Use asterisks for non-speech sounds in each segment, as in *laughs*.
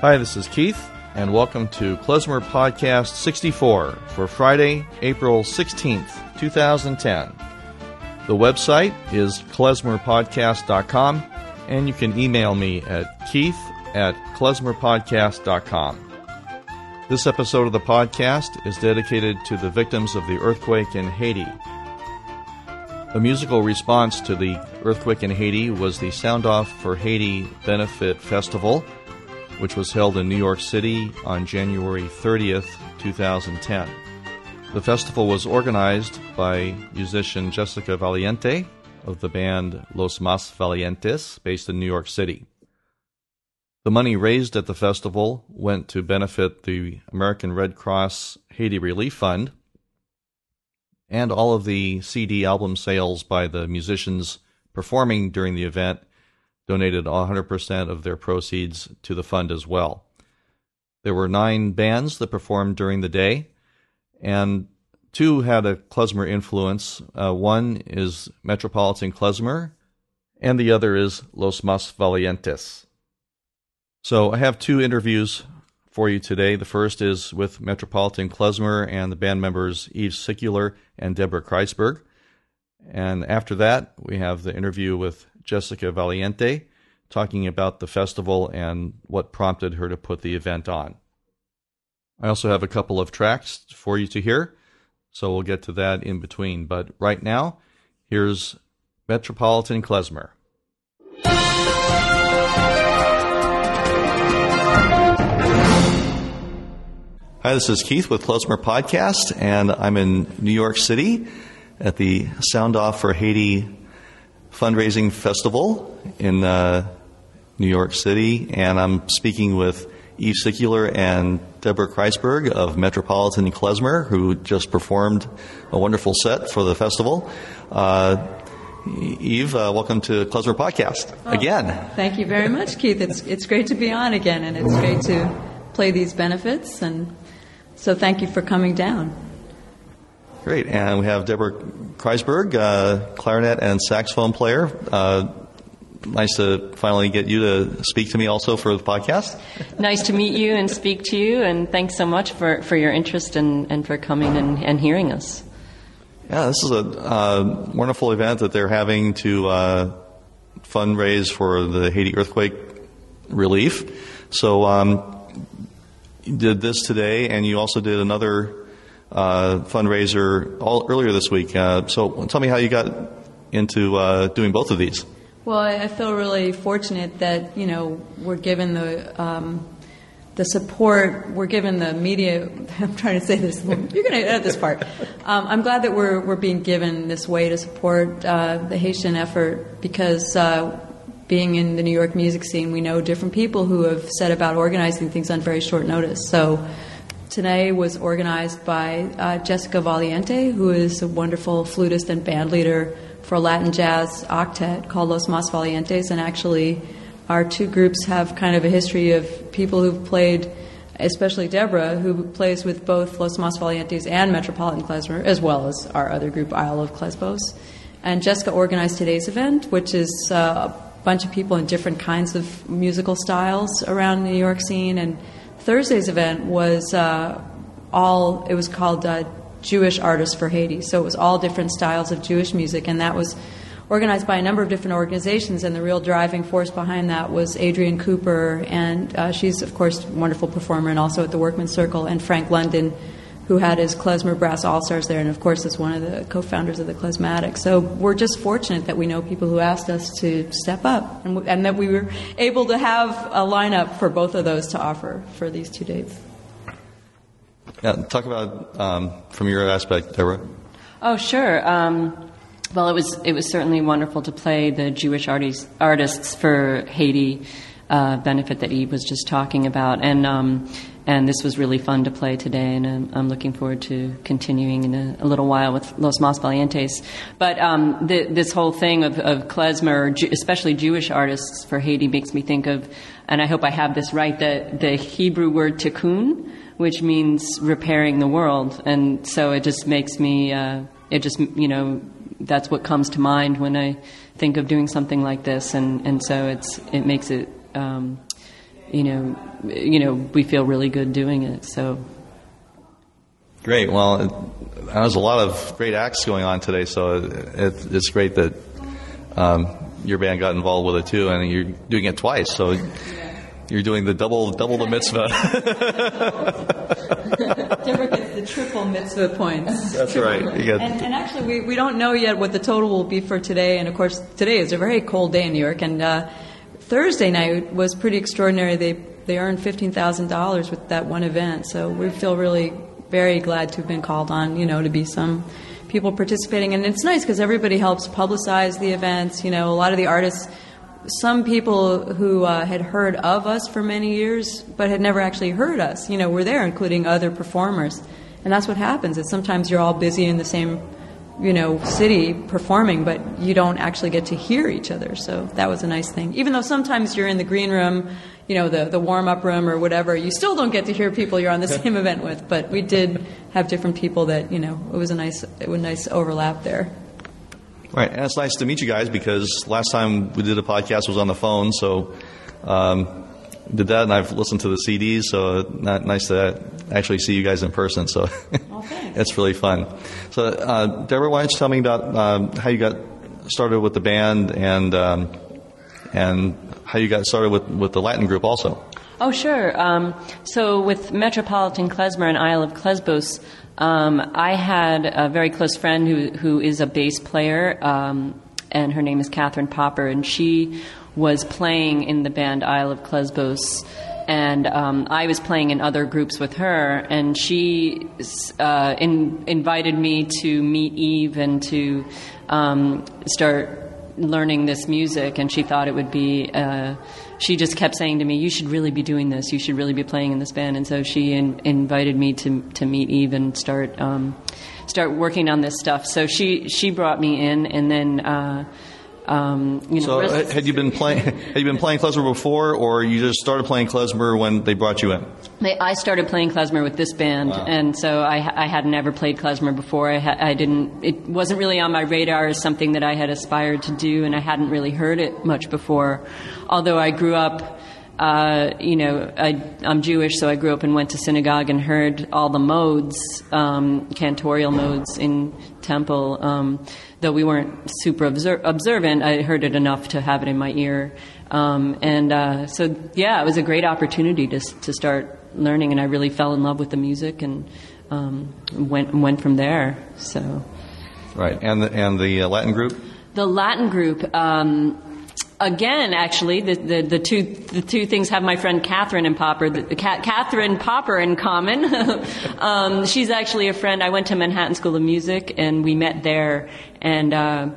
Hi, this is Keith, and welcome to Klezmer Podcast 64 for Friday, April 16th, 2010. The website is klezmerpodcast.com, and you can email me at keith at klezmerpodcast.com. This episode of the podcast is dedicated to the victims of the earthquake in Haiti. A musical response to the earthquake in Haiti was the Sound Off for Haiti Benefit Festival, which was held in New York City on January 30th, 2010. The festival was organized by musician Jessica Valiente of the band Los Mas Valientes, based in New York City. The money raised at the festival went to benefit the American Red Cross Haiti Relief Fund, and all of the CD album sales by the musicians performing during the event donated 100% of their proceeds to the fund as well. There were nine bands that performed during the day, and two had a klezmer influence. Uh, one is Metropolitan Klezmer, and the other is Los Mas Valientes. So I have two interviews for you today. The first is with Metropolitan Klezmer and the band members Eve Sicular and Deborah Kreisberg. And after that, we have the interview with Jessica Valiente talking about the festival and what prompted her to put the event on. I also have a couple of tracks for you to hear, so we'll get to that in between. But right now, here's Metropolitan Klezmer. Hi, this is Keith with Klezmer Podcast, and I'm in New York City at the Sound Off for Haiti fundraising festival in uh, New York City, and I'm speaking with Eve Sicular and Deborah Kreisberg of Metropolitan Klezmer, who just performed a wonderful set for the festival. Uh, Eve, uh, welcome to Klezmer Podcast Oh, again. Thank you very much, Keith. It's it's great to be on again, and it's great to play these benefits. And so, thank you for coming down. Great, and we have Deborah Kreisberg, uh, clarinet and saxophone player. Uh, nice to finally get you to speak to me also for the podcast. Nice to meet you and speak to you, and thanks so much for, for your interest and, and for coming and, and hearing us. Yeah, this is a uh, wonderful event that they're having to uh, fundraise for the Haiti earthquake relief. So um, you did this today, and you also did another uh, fundraiser all, earlier this week. Uh, so tell me how you got into uh, doing both of these. Well, I feel really fortunate that you know we're given the um, the support, we're given the media. *laughs* I'm trying to say this. You're going to edit this part. Um, I'm glad that we're we're being given this way to support uh, the Haitian effort because. Uh, being in the New York music scene, we know different people who have set about organizing things on very short notice. So today was organized by uh, Jessica Valiente, who is a wonderful flutist and band leader for a Latin jazz octet called Los Mas Valientes. And actually, our two groups have kind of a history of people who've played, especially Deborah, who plays with both Los Mas Valientes and Metropolitan Klezmer, as well as our other group, Isle of Klezbos. And Jessica organized today's event, which is uh, a bunch of people in different kinds of musical styles around the New York scene. And Thursday's event was uh, all, it was called uh, Jewish Artists for Haiti. So it was all different styles of Jewish music, and that was organized by a number of different organizations. And the real driving force behind that was Adrienne Cooper, and uh, she's, of course, a wonderful performer and also at the Workman Circle, and Frank London, who had his Klezmer Brass All Stars there, and of course is one of the co-founders of the Klezmatic. So we're just fortunate that we know people who asked us to step up, and, and that we were able to have a lineup for both of those to offer for these two dates. Yeah, talk about um, from your aspect, Deborah. Oh, sure. Um, well, it was it was certainly wonderful to play the Jewish artists artists for Haiti uh, benefit that he was just talking about, and um, and this was really fun to play today, and I'm, I'm looking forward to continuing in a, a, little while with Los Mas Valientes. But um, the, this whole thing of, of klezmer, especially Jewish artists for Haiti, makes me think of, and I hope I have this right, the the Hebrew word tikkun, which means repairing the world, and so it just makes me, uh, it just you know that's what comes to mind when I think of doing something like this, and, and so it's it makes it um, you know, you know, we feel really good doing it. So Great. Well, it, there's a lot of great acts going on today, so it, it's great that um, your band got involved with it too, and you're doing it twice. So you're doing the double double the mitzvah. *laughs* Deborah gets the triple mitzvah points. That's right. You And, and actually, we, we don't know yet what the total will be for today. And of course, today is a very cold day in New York. And uh, Thursday night was pretty extraordinary. They they earned fifteen thousand dollars with that one event. So we feel really very glad to have been called on. You know, to be some people participating, and it's nice because everybody helps publicize the events. You know, a lot of the artists some people who uh, had heard of us for many years but had never actually heard us, you know, were there, including other performers. And that's what happens. Is sometimes you're all busy in the same, you know, city performing, but you don't actually get to hear each other. So that was a nice thing. Even though sometimes you're in the green room, you know, the the warm up room or whatever, you still don't get to hear people you're on the same event with. But we did have different people that, you know, it was a nice it was a nice overlap there. Right, and it's nice to meet you guys because last time we did a podcast was on the phone, so um, did that, and I've listened to the CDs, so not nice to actually see you guys in person. So Oh, it's *laughs* really fun. So, uh, Deborah, why don't you tell me about um, how you got started with the band and um, and how you got started with, with the Latin group also? Oh, sure. Um, so with Metropolitan Klezmer and Isle of Klezbos, um, I had a very close friend who, who is a bass player, um, and her name is Catherine Popper, and she was playing in the band Isle of Klezbos. And um, I was playing in other groups with her, and she uh, in, invited me to meet Eve and to um, start learning this music and she thought it would be uh, she just kept saying to me you should really be doing this you should really be playing in this band and so she in, invited me to, to meet eve and start um, start working on this stuff so she she brought me in and then uh, um, you know So, uh, had you been playing *laughs* had you been playing klezmer before, or you just started playing klezmer when they brought you in? I started playing klezmer with this band, and so I, I had never played klezmer before. I, ha- I didn't. It wasn't really on my radar as something that I had aspired to do, and I hadn't really heard it much before. Although I grew up, uh, you know, I, I'm Jewish, so I grew up and went to synagogue and heard all the modes, um, cantorial modes in temple. Um, though we weren't super obser- observant, I heard it enough to have it in my ear. Um, and uh, so, yeah, it was a great opportunity to, to start learning, and I really fell in love with the music and um, went went from there. So, Right, and the, and the Latin group. the Latin group. Um, Again, actually, the, the, the two the two things have my friend Catherine and Popper, the, Ca- Catherine Popper in common. *laughs* um, she's actually a friend. I went to Manhattan School of Music, and we met there. And uh,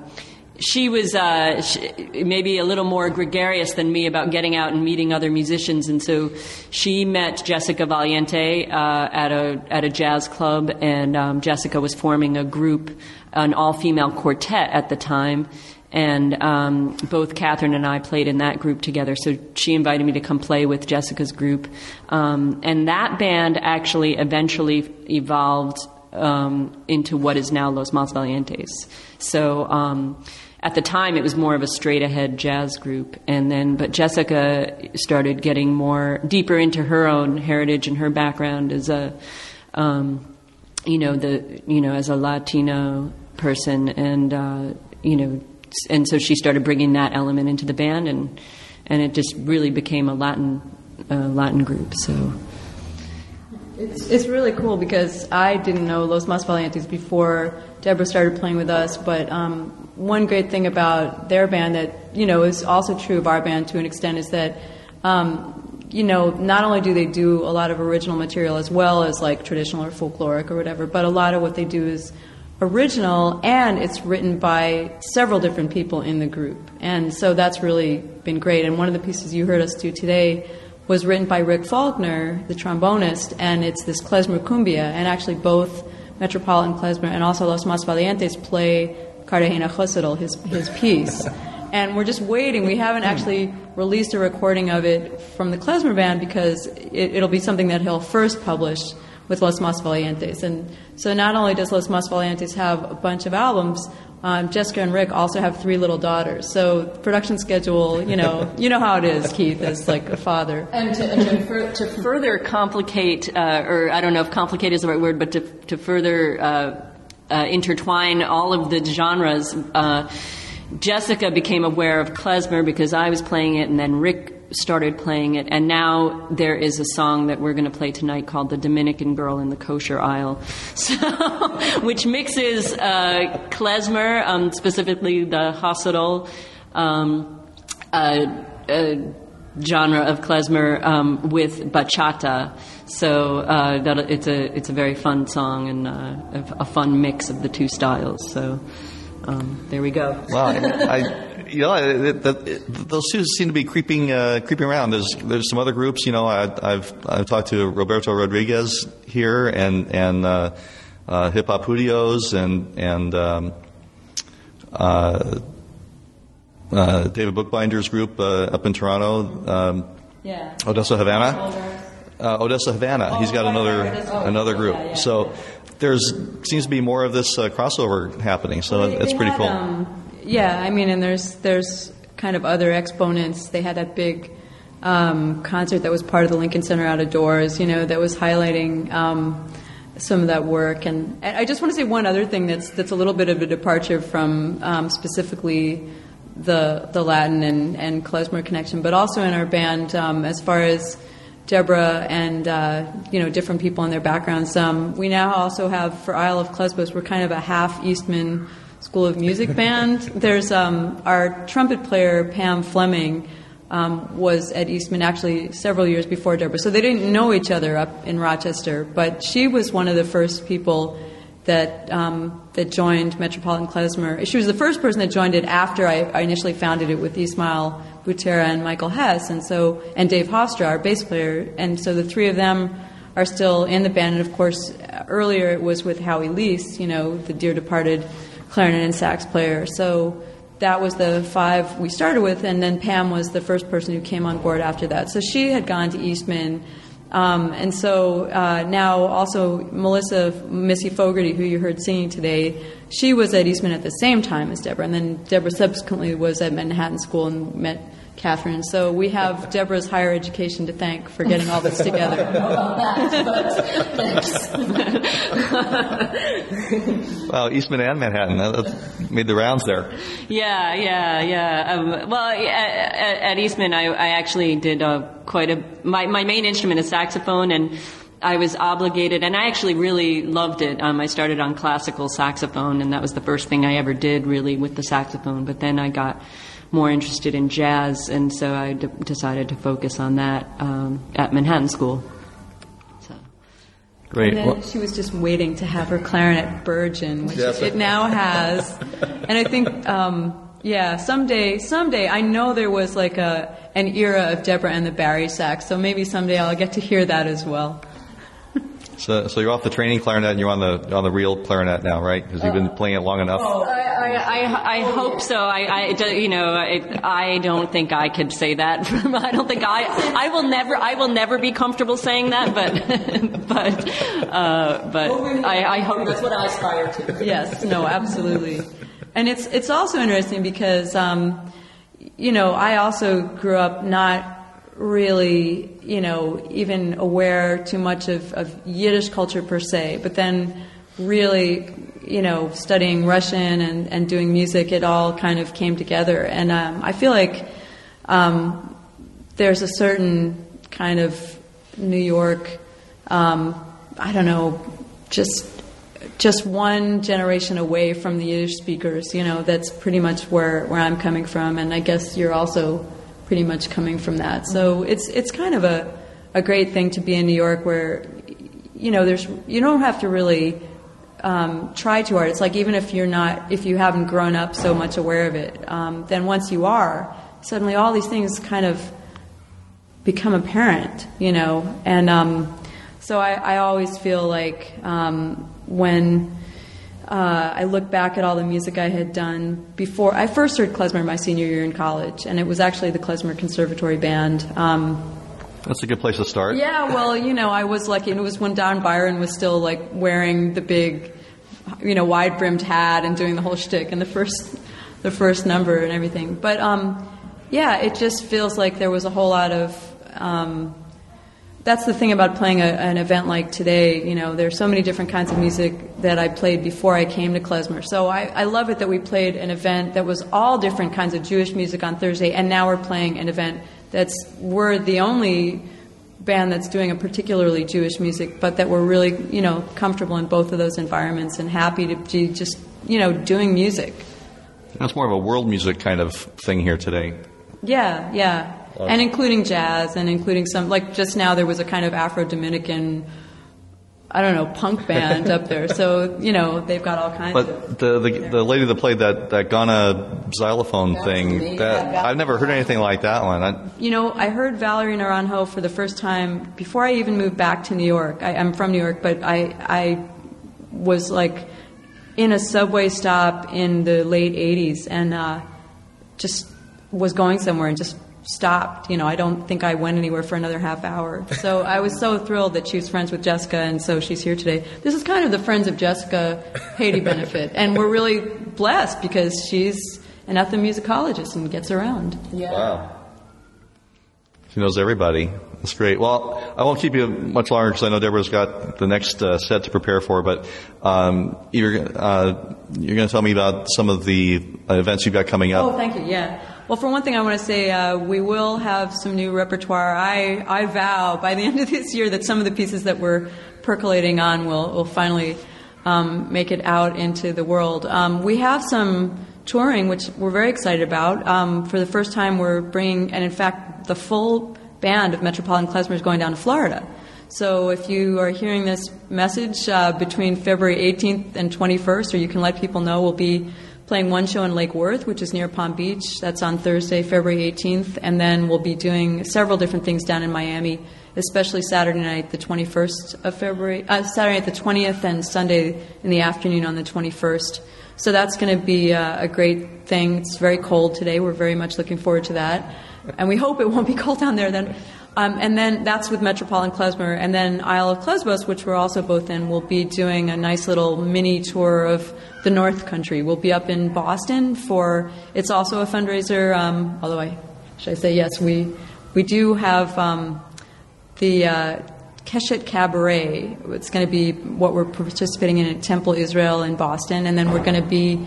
she was uh, sh maybe a little more gregarious than me about getting out and meeting other musicians, and so she met Jessica Valiente uh, at a at a jazz club, and um, Jessica was forming a group, an all female quartet at the time. And um, both Catherine and I played in that group together. So she invited me to come play with Jessica's group. Um, and that band actually eventually evolved um, into what is now Los Mas Valientes. So um, at the time, it was more of a straight ahead jazz group. And then, but Jessica started getting more deeper into her own heritage and her background as a, um, you know, the, you know, as a Latino person. And, uh, you know, and so she started bringing that element into the band, and and it just really became a Latin uh, Latin group. So It's, it's really cool because I didn't know Los Mas Valientes before Deborah started playing with us. But um, one great thing about their band that you know is also true of our band to an extent is that um, you know not only do they do a lot of original material as well as like traditional or folkloric or whatever, but a lot of what they do is original and it's written by several different people in the group. And so that's really been great. And one of the pieces you heard us do today was written by Rick Faulkner, the trombonist, and it's this klezmer cumbia. And actually, both Metropolitan Klezmer and also Los Mas Valientes play Cartagena Josedel, his, his piece. *laughs* And we're just waiting. We haven't actually released a recording of it from the klezmer band because it, it'll be something that he'll first publish with Los Mas Valientes. And so not only does Los Mas Valientes have a bunch of albums, um, Jessica and Rick also have three little daughters. So production schedule, you know, *laughs* you know how it is, Keith, as like a father. And to, and to, fur- to further complicate, uh, or I don't know if complicate is the right word, but to, to further uh, uh, intertwine all of the genres, uh, Jessica became aware of klezmer because I was playing it, and then Rick started playing it, and now there is a song that we're going to play tonight called "The Dominican Girl in the Kosher Aisle," *laughs* so, which mixes uh, klezmer, um, specifically the khosidl um, uh, uh, genre of klezmer, um, with bachata. So uh, that, it's a it's a very fun song and uh, a, a fun mix of the two styles. So. Um, there we go. I, you know, it, it, it, those two seem to be creeping uh, creeping around. There's there's some other groups. You know, I, have I've talked to Roberto Rodriguez here and and uh, uh, Hip Hop Hoodíos and and um, uh, uh, David Buchbinder's group uh, up in Toronto. Um, yeah. Odessa Havana. Odessa Havana. He's got another another group. So there's seems to be more of this uh, crossover happening, so it's pretty had, cool. Um, yeah, I mean, and there's there's kind of other exponents. They had that big um, concert that was part of the Lincoln Center out of doors, you know, that was highlighting um, some of that work. And, and, I just want to say one other thing that's that's a little bit of a departure from um, specifically the the Latin and and klezmer connection, but also in our band um, as far as Deborah and uh, you know different people and their backgrounds. Um, we now also have for Isle of Klezbos, we're kind of a half Eastman School of Music band. There's um, our trumpet player Pam Fleming um, was at Eastman actually several years before Deborah, so they didn't know each other up in Rochester. But she was one of the first people that um, that joined Metropolitan Klezmer. She was the first person that joined it after I, I initially founded it with Ismail Butera and Michael Hess, and so and Dave Hofstra, our bass player, and so the three of them are still in the band. And of course, earlier it was with Howie Leess, you know, the dear departed clarinet and sax player. So that was the five we started with, and then Pam was the first person who came on board after that. So she had gone to Eastman. Um, and so uh, now also Melissa Missy Fogarty, who you heard singing today, she was at Eastman at the same time as Deborah, and then Deborah subsequently was at Manhattan School and met Catherine. So we have Deborah's higher education to thank for getting all this together. *laughs* wow, *laughs* Eastman and Manhattan that made the rounds there. Yeah, yeah, yeah. Um, well, at, at, Eastman, I, I actually did uh, quite a. My my main instrument is saxophone, and I was obligated, and I actually really loved it. Um, I started on classical saxophone, and that was the first thing I ever did really with the saxophone. But then I got more interested in jazz, and so I d- decided to focus on that um, at Manhattan School. So. Great. And then she was just waiting to have her clarinet burgeon, which yes. it now has. and I think, um, yeah, someday, someday, I know there was like a an era of Deborah and the bari sax, so maybe someday I'll get to hear that as well. So, so you're off the training clarinet and you're on the on the real clarinet now, right? Because you've been playing it long enough. Oh, I, I, I hope so. I, I you know, I, I don't think I could say that. *laughs* I don't think I, I will never, I will never be comfortable saying that. But, *laughs* but, uh, but I, I hope that's what I aspire to. *laughs* Yes, no, absolutely. And it's it's also interesting because, um, you know, I also grew up not really, you know, even aware too much of, of Yiddish culture per se, but then really, you know, studying Russian and, and doing music, it all kind of came together. And um, I feel like um, there's a certain kind of New York, um, I don't know, just just one generation away from the Yiddish speakers. You know, that's pretty much where where I'm coming from, and I guess you're also pretty much coming from that. So it's it's kind of a a great thing to be in New York where you know there's you don't have to really um, try too hard. It's like even if you're not if you haven't grown up so much aware of it, um, then once you are, suddenly all these things kind of become apparent, you know. And um, so I, I, always feel like um, when uh, I look back at all the music I had done before. I first heard klezmer my senior year in college, and it was actually the Klezmer Conservatory Band. Um, That's a good place to start. Yeah, well, you know, I was lucky, and it was when Don Byron was still like wearing the big you know, wide brimmed hat and doing the whole shtick and the first, the first number and everything. But um, yeah, it just feels like there was a whole lot of. Um, that's the thing about playing a, an event like today. You know, there's so many different kinds of music that I played before I came to Klezmer. So I, I love it that we played an event that was all different kinds of Jewish music on Thursday, and now we're playing an event that's we're the only band that's doing a particularly Jewish music, but that we're really, you know, comfortable in both of those environments and happy to be just, you know, doing music. That's more of a world music kind of thing here today. Yeah, yeah. And including jazz and including some, like just now there was a kind of Afro Dominican, I don't know, punk *laughs* band up there. So, you know, they've got all kinds But of. the, the the lady that played that that Ghana xylophone That's thing, that Yeah, I've never heard anything like that one. I, You know, I heard Valerie Naranjo for the first time before I even moved back to New York. I, I'm from New York, but I, I was like in a subway stop in the late 80s and uh, just was going somewhere and just stopped. You know, I don't think I went anywhere for another half hour. *laughs* So I was so thrilled that she was friends with Jessica, and so she's here today. This is kind of the Friends of Jessica Haiti *laughs* benefit, and we're really blessed because she's an ethnomusicologist and gets around. Yeah. Wow. She knows everybody. That's great. Well, I won't keep you much longer because I know Deborah's got the next uh, set to prepare for. But um, you're uh, you're going to tell me about some of the uh, events you've got coming up. Oh, thank you. Yeah. Well, for one thing, I want to say uh, we will have some new repertoire. I, I vow by the *laughs* end of this year that some of the pieces that we're percolating on will, will finally um, make it out into the world. Um, we have some touring, which we're very excited about. Um, for the first time, we're bringing, and in fact, the full band of Metropolitan Klezmer is going down to Florida. So if you are hearing this message uh, between February 18th and 21st, or you can let people know, we'll be playing one show in Lake Worth, which is near Palm Beach. That's on Thursday, February 18th. And then we'll be doing several different things down in Miami, especially Saturday night, the 21st of February, uh, Saturday night, the 20th, and Sunday in the afternoon on the 21st. So that's going to be uh, a great thing. It's very cold today. We're very much looking forward to that. And we hope it won't be *laughs* cold down there then. Um, and then that's with Metropolitan Klezmer. And then Isle of Klezbos, which we're also both in, will be doing a nice little mini tour of the North Country. We'll be up in Boston for, it's also a fundraiser, um, although I, should I say yes, we, we do have um, the uh, Keshet Cabaret. It's going to be what we're participating in at Temple Israel in Boston. And then we're going to be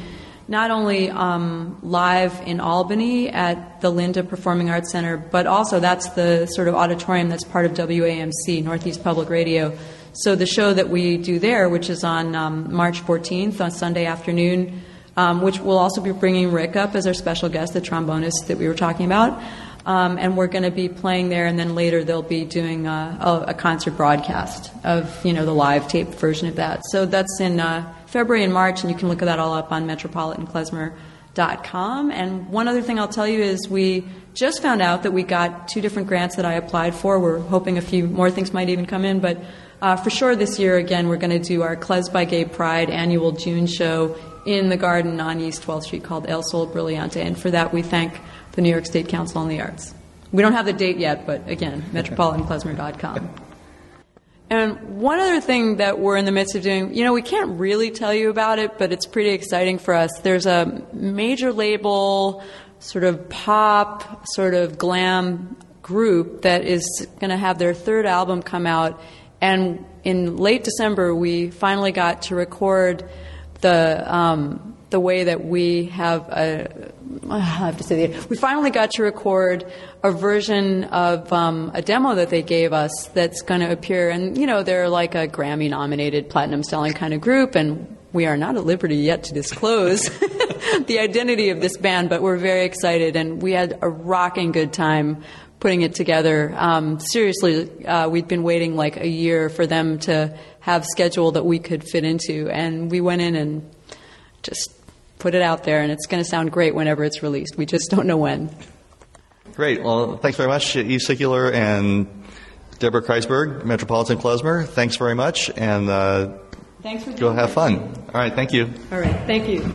not only um, live in Albany at the Linda Performing Arts Center, but also that's the sort of auditorium that's part of WAMC, Northeast Public Radio. So the show that we do there, which is on um, March 14th on Sunday afternoon, um, which we'll also be bringing Rick up as our special guest, the trombonist that we were talking about. Um, and we're going to be playing there, and then later they'll be doing a, a, a, concert broadcast of you know the live tape version of that. So that's in uh, February and March, and you can look at that all up on metropolitanklezmer.com. And one other thing I'll tell you is we just found out that we got two different grants that I applied for. We're hoping a few more things might even come in, but uh, for sure this year again we're going to do our Klez by Gay Pride annual June show in the garden on East 12th Street called El Sol Brillante, and for that we thank the New York State Council on the Arts. We don't have the date yet, but again, metropolitanklezmer.com. And one other thing that we're in the midst of doing, you know, we can't really tell you about it, but it's pretty exciting for us. There's a major label, sort of pop, sort of glam group that is going to have their third album come out. And in late December, we finally got to record the um, the way that we have a, I have to say the, we finally got to record a version of um, a demo that they gave us that's going to appear. And you know they're like a Grammy nominated platinum selling kind of group and we are not at liberty yet to disclose *laughs* the identity of this band but we're very excited and we had a rocking good time putting it together. Um, seriously uh, we'd been waiting like a year for them to have schedule that we could fit into and we went in and just put it out there, and it's going to sound great whenever it's released. We just don't know when. Great. Well, thanks very much, Eve Sicular and Deborah Kreisberg, Metropolitan Klezmer. Thanks very much, and uh, thanks for go have fun. All right. Thank you. All right. Thank you.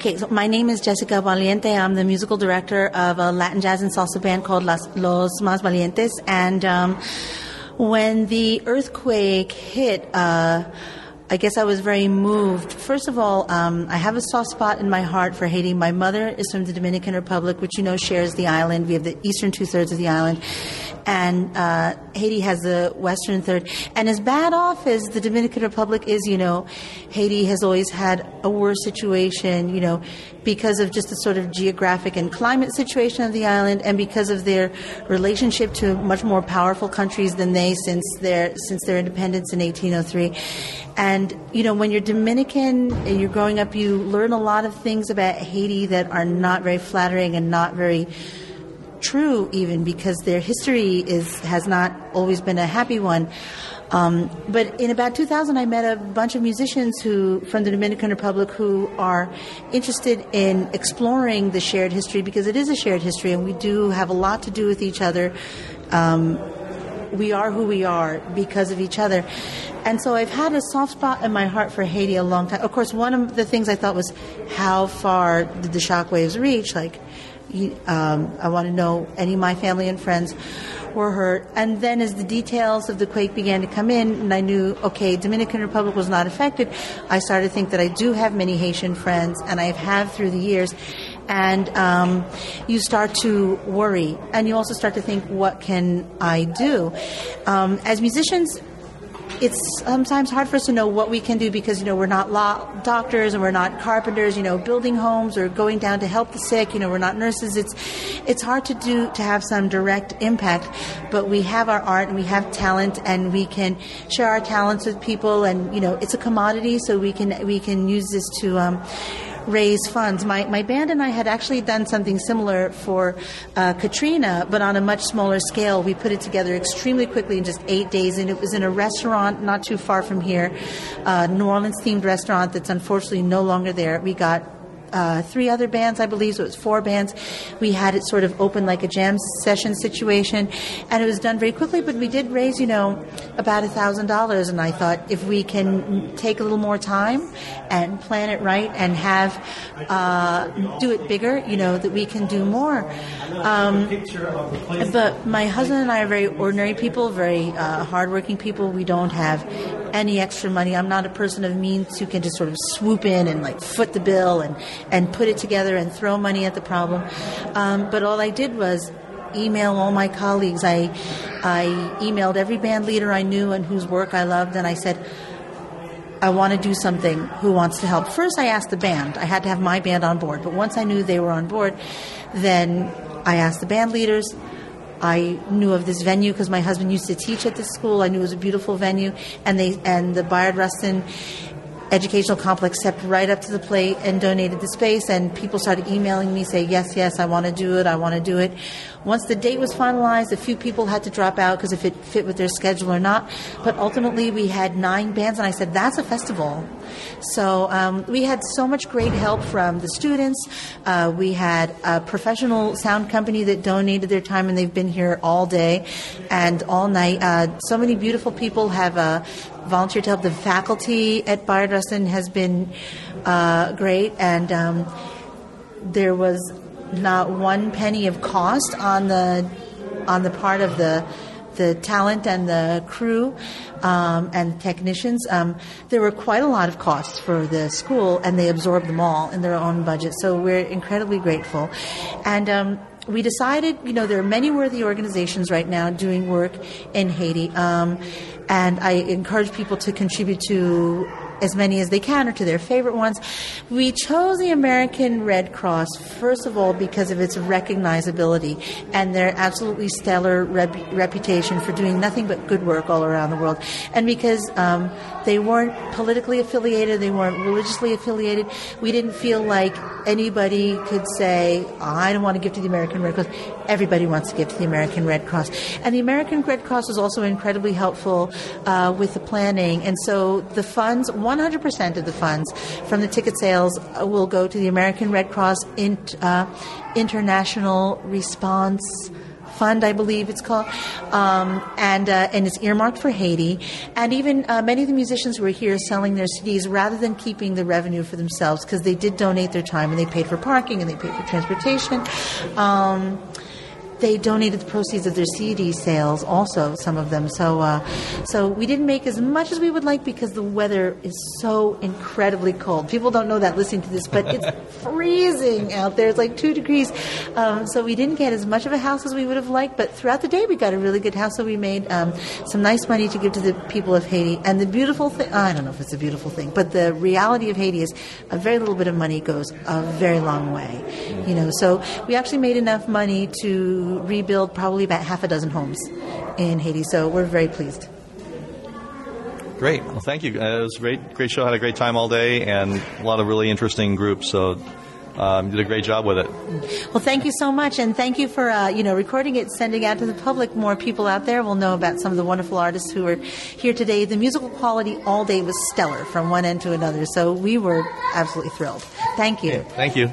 Okay, so my name is Jessica Valiente. I'm the musical director of a Latin jazz and salsa band called Las, Los Más Valientes. And um, when the earthquake hit, uh, I guess I was very moved. First of all, um, I have a soft spot in my heart for Haiti. My mother is from the Dominican Republic, which you know shares the island. We have the eastern two thirds of the island, and uh, Haiti has the western third. And as bad off as the Dominican Republic is, you know, Haiti has always had a worse situation, you know, because of just the sort of geographic and climate situation of the island, and because of their relationship to much more powerful countries than they since their since their independence in 1803. And, you know, when you're Dominican and you're growing up, you learn a lot of things about Haiti that are not very flattering and not very true, even because their history is has not always been a happy one. Um, but in about 2000, I met a bunch of musicians who from the Dominican Republic who are interested in exploring the shared history because it is a shared history, and we do have a lot to do with each other. Um, we are who we are because of each other. And so I've had a soft spot in my heart for Haiti a long time. Of course, one of the things I thought was how far did the shockwaves reach? Like, um, I want to know any of my family and friends were hurt. And then as the details of the quake began to come in, and I knew, okay, Dominican Republic was not affected, I started to think that I do have many Haitian friends, and I have through the years. And um, you start to worry, and you also start to think, what can I do? Um, as musicians, it's sometimes hard for us to know what we can do because you know we're not law doctors and we're not carpenters you know building homes or going down to help the sick you know we're not nurses. It's it's hard to do to have some direct impact but we have our art and we have talent and we can share our talents with people and you know it's a commodity so we can we can use this to um, raise funds. My, my band and I had actually done something similar for uh, Katrina, but on a much smaller scale. We put it together extremely quickly in just eight days, and it was in a restaurant not too far from here, New Orleans themed restaurant that's unfortunately no longer there. We got uh, three other bands, I believe, so it was four bands. We had it sort of open like a jam session situation, and it was done very quickly. But we did raise, you know, about a thousand dollars, and I thought if we can take a little more time and plan it right and have uh, do it bigger, you know, that we can do more. Um, but my husband and I are very ordinary people, very uh, hardworking people. We don't have any extra money. I'm not a person of means who can just sort of swoop in and like foot the bill and and put it together and throw money at the problem. Um, but all I did was email all my colleagues. I I emailed every band leader I knew and whose work I loved, and I said. I want to do something. Who wants to help? First, I asked the band. I had to have my band on board. But once I knew they were on board, then I asked the band leaders. I knew of this venue because my husband used to teach at this school. I knew it was a beautiful venue, and they and the Bayard Rustin educational complex stepped right up to the plate and donated the space and people started emailing me say yes yes i want to do it i want to do it. Once the date was finalized a few people had to drop out because if it fit with their schedule or not. But ultimately we had nine bands and i said that's a festival. So um, we had so much great help from the students. Uh, we had a professional sound company that donated their time and they've been here all day and all night. Uh, so many beautiful people have uh, volunteered to help. The faculty at Bayard Rustin has been uh, great, and um, there was not one penny of cost on the on the part of the the talent and the crew um, and technicians. Um, there were quite a lot of costs for the school, and they absorbed them all in their own budget. So we're incredibly grateful. And um, we decided, you know, there are many worthy organizations right now doing work in Haiti. And I encourage people to contribute to as many as they can or to their favorite ones. We chose the American Red Cross, first of all, because of its recognizability and their absolutely stellar rep- reputation for doing nothing but good work all around the world. And because um, they weren't politically affiliated, they weren't religiously affiliated, we didn't feel like anybody could say, I don't want to give to the American Red Cross. Everybody wants to give to the American Red Cross. And the American Red Cross was also incredibly helpful uh, with the planning. And so the funds, 100% of the funds from the ticket sales will go to the American Red Cross in, uh, International Response Fund, I believe it's called, um, and uh, and it's earmarked for Haiti. And even uh, many of the musicians were here selling their CDs rather than keeping the revenue for themselves because they did donate their time and they paid for parking and they paid for transportation. Um, they donated the proceeds of their CD sales, also some of them. So, uh, so we didn't make as much as we would like because the weather is so incredibly cold. People don't know that listening to this, but it's *laughs* freezing out there. It's like two degrees. Um, so we didn't get as much of a house as we would have liked, but throughout the day we got a really good house. So we made um, some nice money to give to the people of Haiti. And the beautiful thing, I don't know if it's a beautiful thing, but the reality of Haiti is a very little bit of money goes a very long way. You know, so we actually made enough money to rebuild probably about half a dozen homes in Haiti. So we're very pleased. Great. Well, thank you. Uh, it was a great, great show. Had a great time all day, and a lot of really interesting groups. So, um, did a great job with it. Well, thank you so much, and thank you for uh, you know recording it, sending out to the public. More people out there will know about some of the wonderful artists who were here today. The musical quality all day was stellar from one end to another. So we were absolutely thrilled. Thank you. Thank you.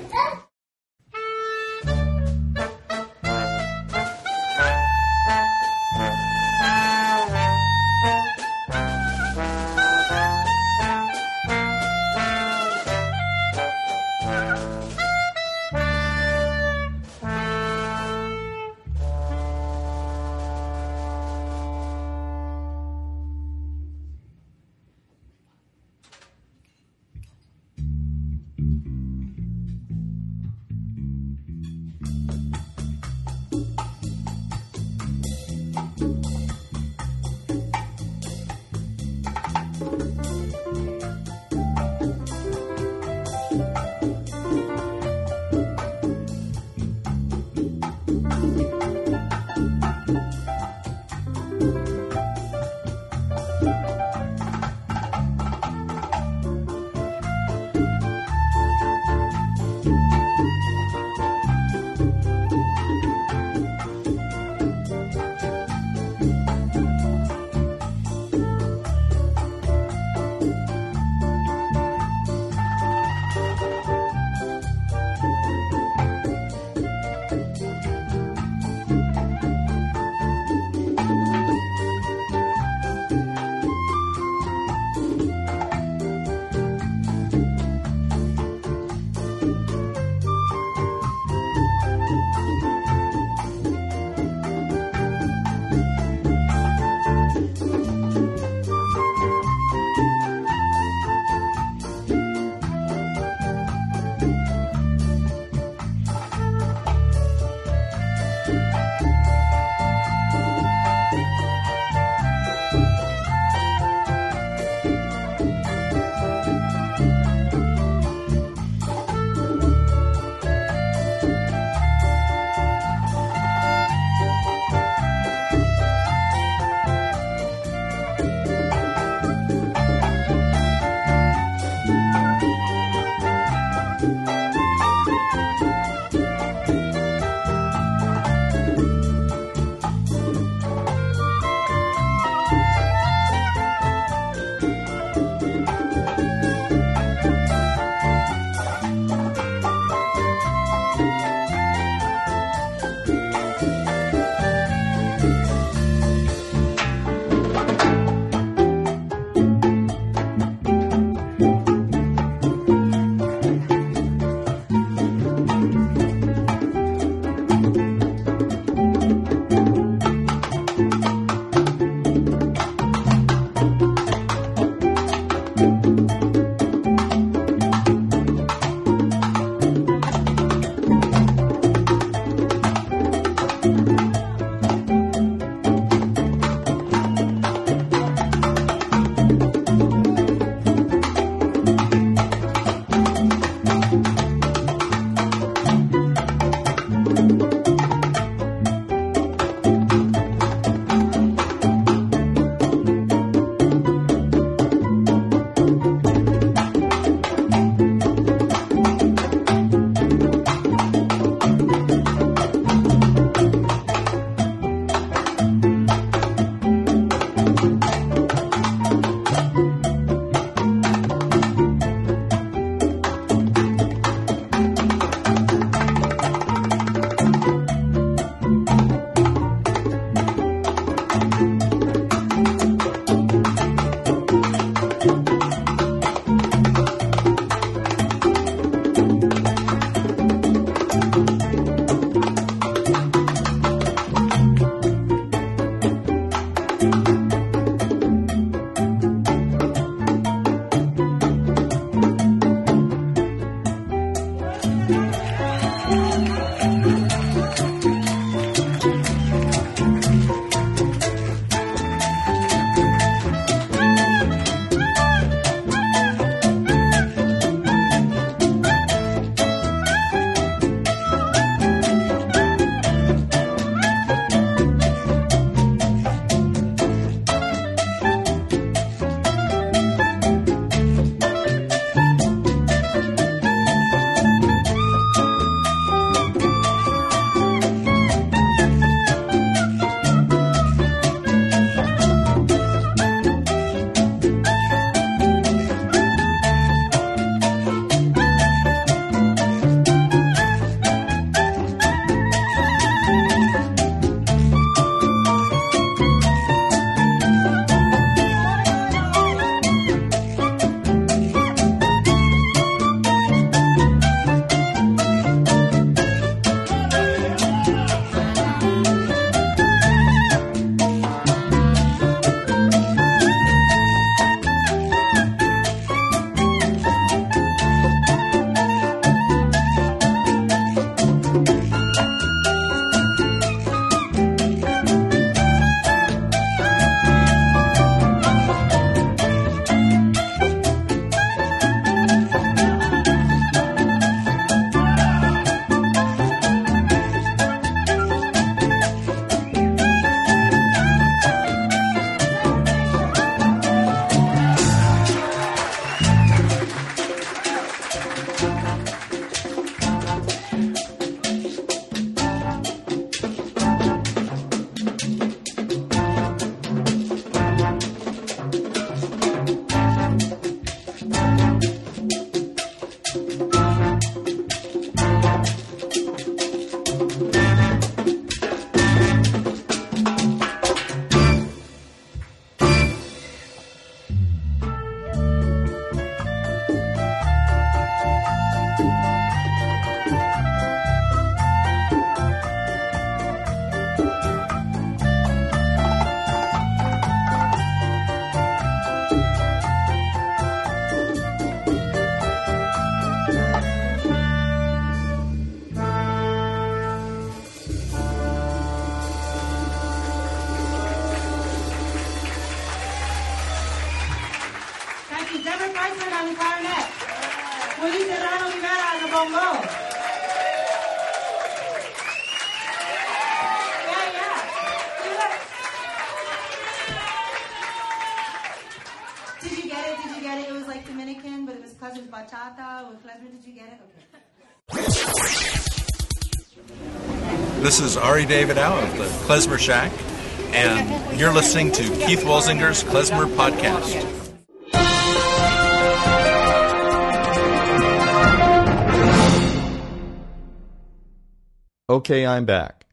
Gracias. Deborah Kreisman on the clarinet. Willie Serrano Rivera on the bongo. Yeah, yeah. Did you get it? Did you get it? It was like Dominican, but it was cousins bachata with klezmer. Did you get it? Okay. This is Ari Davidow of the Klezmer Shack, and you're listening to Keith Wolzinger's Klezmer Podcast. Okay, I'm back.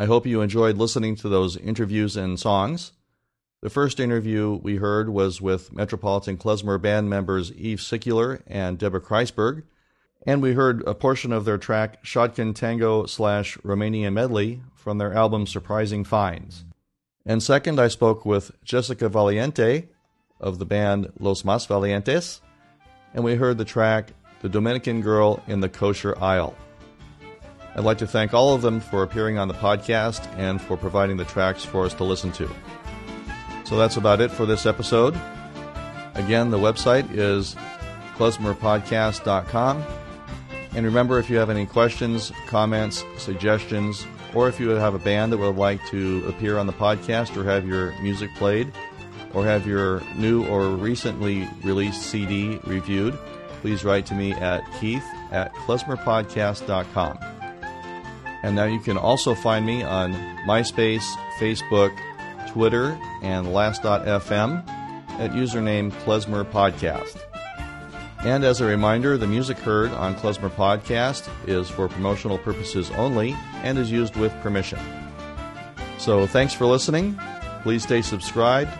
I hope you enjoyed listening to those interviews and songs. The first interview we heard was with Metropolitan Klezmer Band members Eve Sicular and Deborah Kreisberg, and we heard a portion of their track Shotgun Tango slash Romanian Medley from their album Surprising Finds. And second, I spoke with Jessica Valiente of the band Los Mas Valientes, and we heard the track The Dominican Girl in the Kosher Aisle. I'd like to thank all of them for appearing on the podcast and for providing the tracks for us to listen to. So that's about it for this episode. Again, the website is klezmerpodcast.com. And remember, if you have any questions, comments, suggestions, or if you have a band that would like to appear on the podcast or have your music played, or have your new or recently released CD reviewed, please write to me at keith at klezmerpodcast.com. And now you can also find me on MySpace, Facebook, Twitter, and Last.fm at username Klezmer Podcast. And as a reminder, the music heard on Klezmer Podcast is for promotional purposes only and is used with permission. So thanks for listening. Please stay subscribed,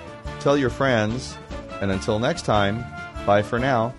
tell your friends, and until next time, bye for now.